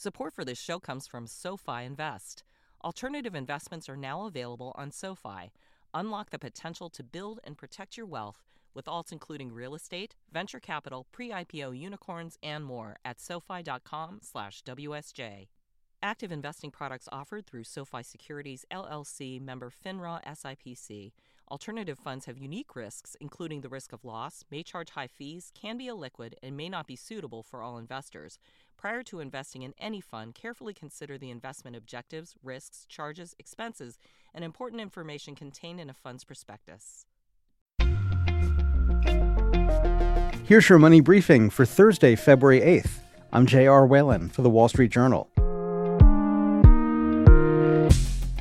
Support for this show comes from SoFi Invest. Alternative investments are now available on SoFi. Unlock the potential to build and protect your wealth with alts including real estate, venture capital, pre-IPO unicorns, and more at sofi.com/wsj. Active investing products offered through SoFi Securities LLC member FINRA SIPC. Alternative funds have unique risks, including the risk of loss, may charge high fees, can be illiquid, and may not be suitable for all investors. Prior to investing in any fund, carefully consider the investment objectives, risks, charges, expenses, and important information contained in a fund's prospectus. Here's your money briefing for Thursday, February 8th. I'm J.R. Whalen for the Wall Street Journal.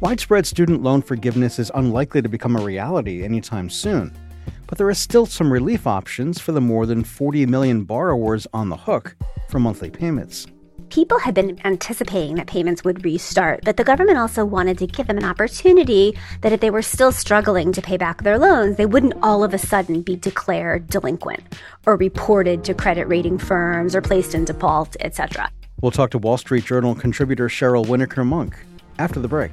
Widespread student loan forgiveness is unlikely to become a reality anytime soon, but there are still some relief options for the more than 40 million borrowers on the hook for monthly payments. People had been anticipating that payments would restart, but the government also wanted to give them an opportunity that if they were still struggling to pay back their loans, they wouldn't all of a sudden be declared delinquent or reported to credit rating firms or placed in default, etc. We'll talk to Wall Street Journal contributor Cheryl Winokur Munk after the break.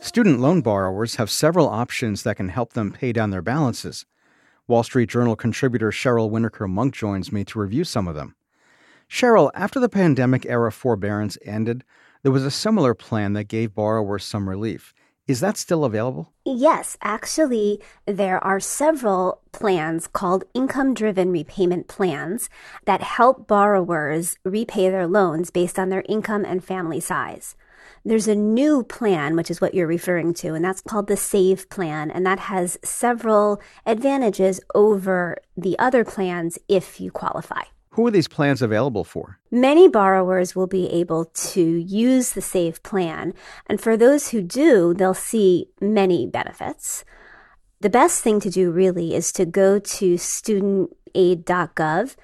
Student loan borrowers have several options that can help them pay down their balances. Wall Street Journal contributor Cheryl Winokur Munk joins me to review some of them. Cheryl, after the pandemic era forbearance ended, there was a similar plan that gave borrowers some relief. Is that still available? Yes, actually, there are several plans called income driven repayment plans that help borrowers repay their loans based on their income and family size. There's a new plan, which is what you're referring to, and that's called the SAVE plan, and that has several advantages over the other plans if you qualify. Who are these plans available for? Many borrowers will be able to use the SAVE plan, and for those who do, they'll see many benefits. The best thing to do really is to go to studentaid.gov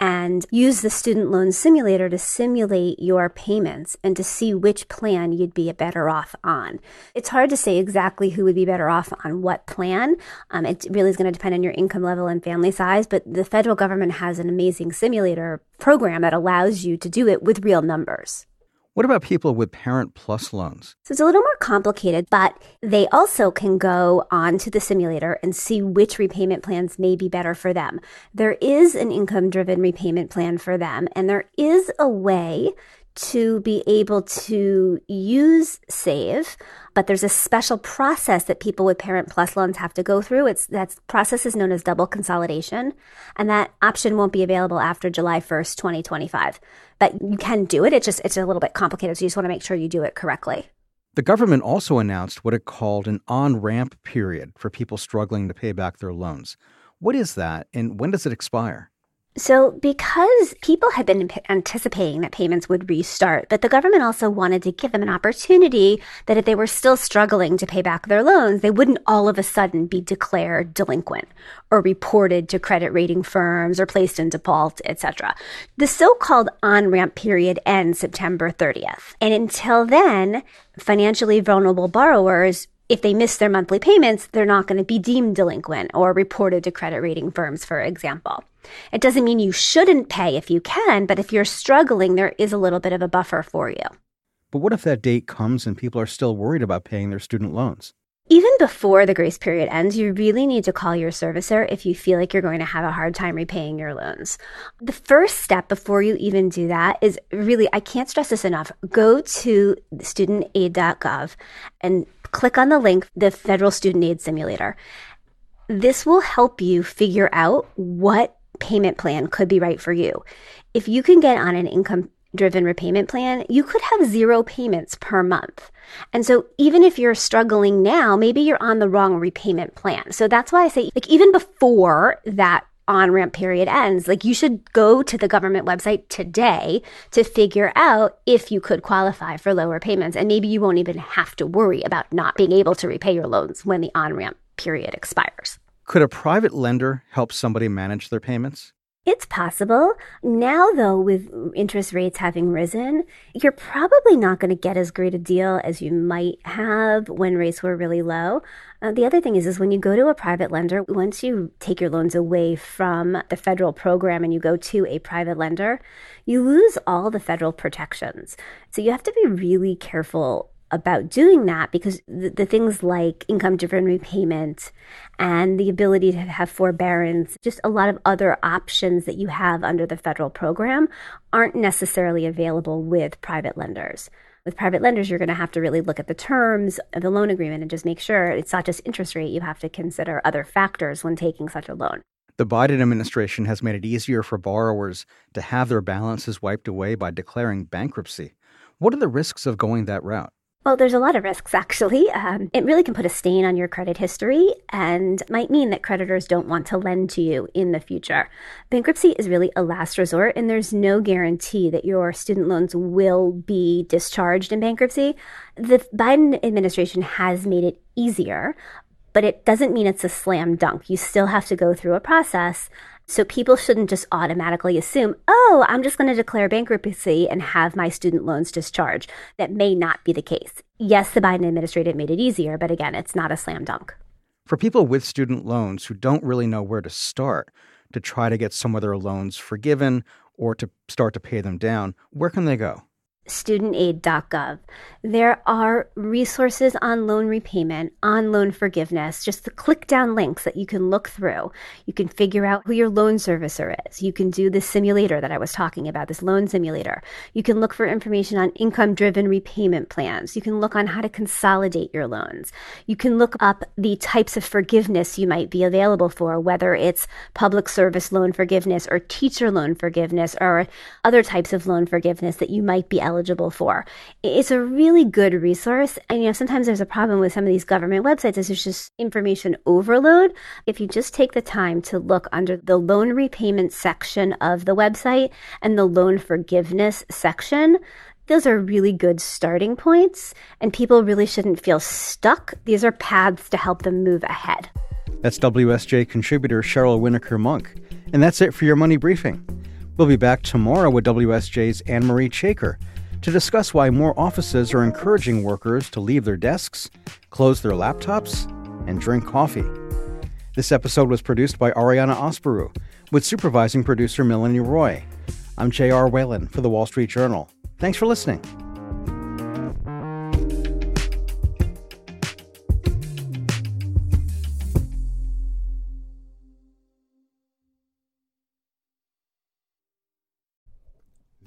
and use the student loan simulator to simulate your payments and to see which plan you'd be better off on. It's hard to say exactly who would be better off on what plan. Um, it really is going to depend on your income level and family size, but the federal government has an amazing simulator program that allows you to do it with real numbers. What about people with Parent Plus loans? So it's a little more complicated, but they also can go onto the simulator and see which repayment plans may be better for them. There is an income driven repayment plan for them, and there is a way to be able to use Save, but there's a special process that people with Parent Plus loans have to go through. It's that process is known as double consolidation, and that option won't be available after July 1st, 2025. But you can do it. It's just it's a little bit complicated, so you just want to make sure you do it correctly. The government also announced what it called an on ramp period for people struggling to pay back their loans. What is that, and when does it expire? So, because people had been anticipating that payments would restart, but the government also wanted to give them an opportunity that if they were still struggling to pay back their loans, they wouldn't all of a sudden be declared delinquent or reported to credit rating firms or placed in default, etc. The so-called on-ramp period ends September 30th. And until then, financially vulnerable borrowers if they miss their monthly payments, they're not going to be deemed delinquent or reported to credit rating firms, for example. It doesn't mean you shouldn't pay if you can, but if you're struggling, there is a little bit of a buffer for you. But what if that date comes and people are still worried about paying their student loans? Even before the grace period ends, you really need to call your servicer if you feel like you're going to have a hard time repaying your loans. The first step before you even do that is really, I can't stress this enough. Go to studentaid.gov and click on the link, the Federal Student Aid Simulator. This will help you figure out what payment plan could be right for you. If you can get on an income driven repayment plan, you could have zero payments per month. And so even if you're struggling now, maybe you're on the wrong repayment plan. So that's why I say, like, even before that on ramp period ends, like you should go to the government website today to figure out if you could qualify for lower payments. And maybe you won't even have to worry about not being able to repay your loans when the on ramp period expires. Could a private lender help somebody manage their payments? It's possible. Now, though, with interest rates having risen, you're probably not going to get as great a deal as you might have when rates were really low. Uh, the other thing is, is when you go to a private lender, once you take your loans away from the federal program and you go to a private lender, you lose all the federal protections. So you have to be really careful about doing that because the, the things like income driven repayment and the ability to have forbearance, just a lot of other options that you have under the federal program aren't necessarily available with private lenders. With private lenders, you're going to have to really look at the terms of the loan agreement and just make sure it's not just interest rate. You have to consider other factors when taking such a loan. The Biden administration has made it easier for borrowers to have their balances wiped away by declaring bankruptcy. What are the risks of going that route? Well, there's a lot of risks actually. Um, it really can put a stain on your credit history and might mean that creditors don't want to lend to you in the future. Bankruptcy is really a last resort, and there's no guarantee that your student loans will be discharged in bankruptcy. The Biden administration has made it easier, but it doesn't mean it's a slam dunk. You still have to go through a process so people shouldn't just automatically assume, oh, I'm just going to declare bankruptcy and have my student loans discharged. That may not be the case. Yes, the Biden administration made it easier, but again, it's not a slam dunk. For people with student loans who don't really know where to start to try to get some of their loans forgiven or to start to pay them down, where can they go? studentaid.gov. There are resources on loan repayment, on loan forgiveness, just the click down links that you can look through. You can figure out who your loan servicer is. You can do the simulator that I was talking about, this loan simulator. You can look for information on income driven repayment plans. You can look on how to consolidate your loans. You can look up the types of forgiveness you might be available for, whether it's public service loan forgiveness or teacher loan forgiveness or other types of loan forgiveness that you might be eligible eligible for. It's a really good resource. And, you know, sometimes there's a problem with some of these government websites is there's just information overload. If you just take the time to look under the loan repayment section of the website and the loan forgiveness section, those are really good starting points, and people really shouldn't feel stuck. These are paths to help them move ahead. That's WSJ contributor Cheryl Winokur Munk. And that's it for your money briefing. We'll be back tomorrow with WSJ's Anne Marie Chaker to discuss why more offices are encouraging workers to leave their desks, close their laptops, and drink coffee. This episode was produced by Ariana Aspuru, with supervising producer Melanie Roy. I'm J.R. Whalen for the Wall Street Journal. Thanks for listening.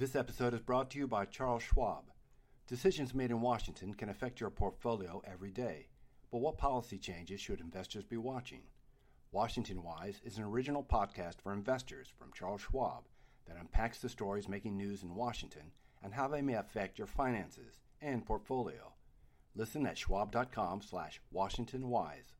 This episode is brought to you by Charles Schwab. Decisions made in Washington can affect your portfolio every day, but what policy changes should investors be watching? Washington Wise is an original podcast for investors from Charles Schwab that unpacks the stories making news in Washington and how they may affect your finances and portfolio. Listen at schwab.com slash washingtonwise.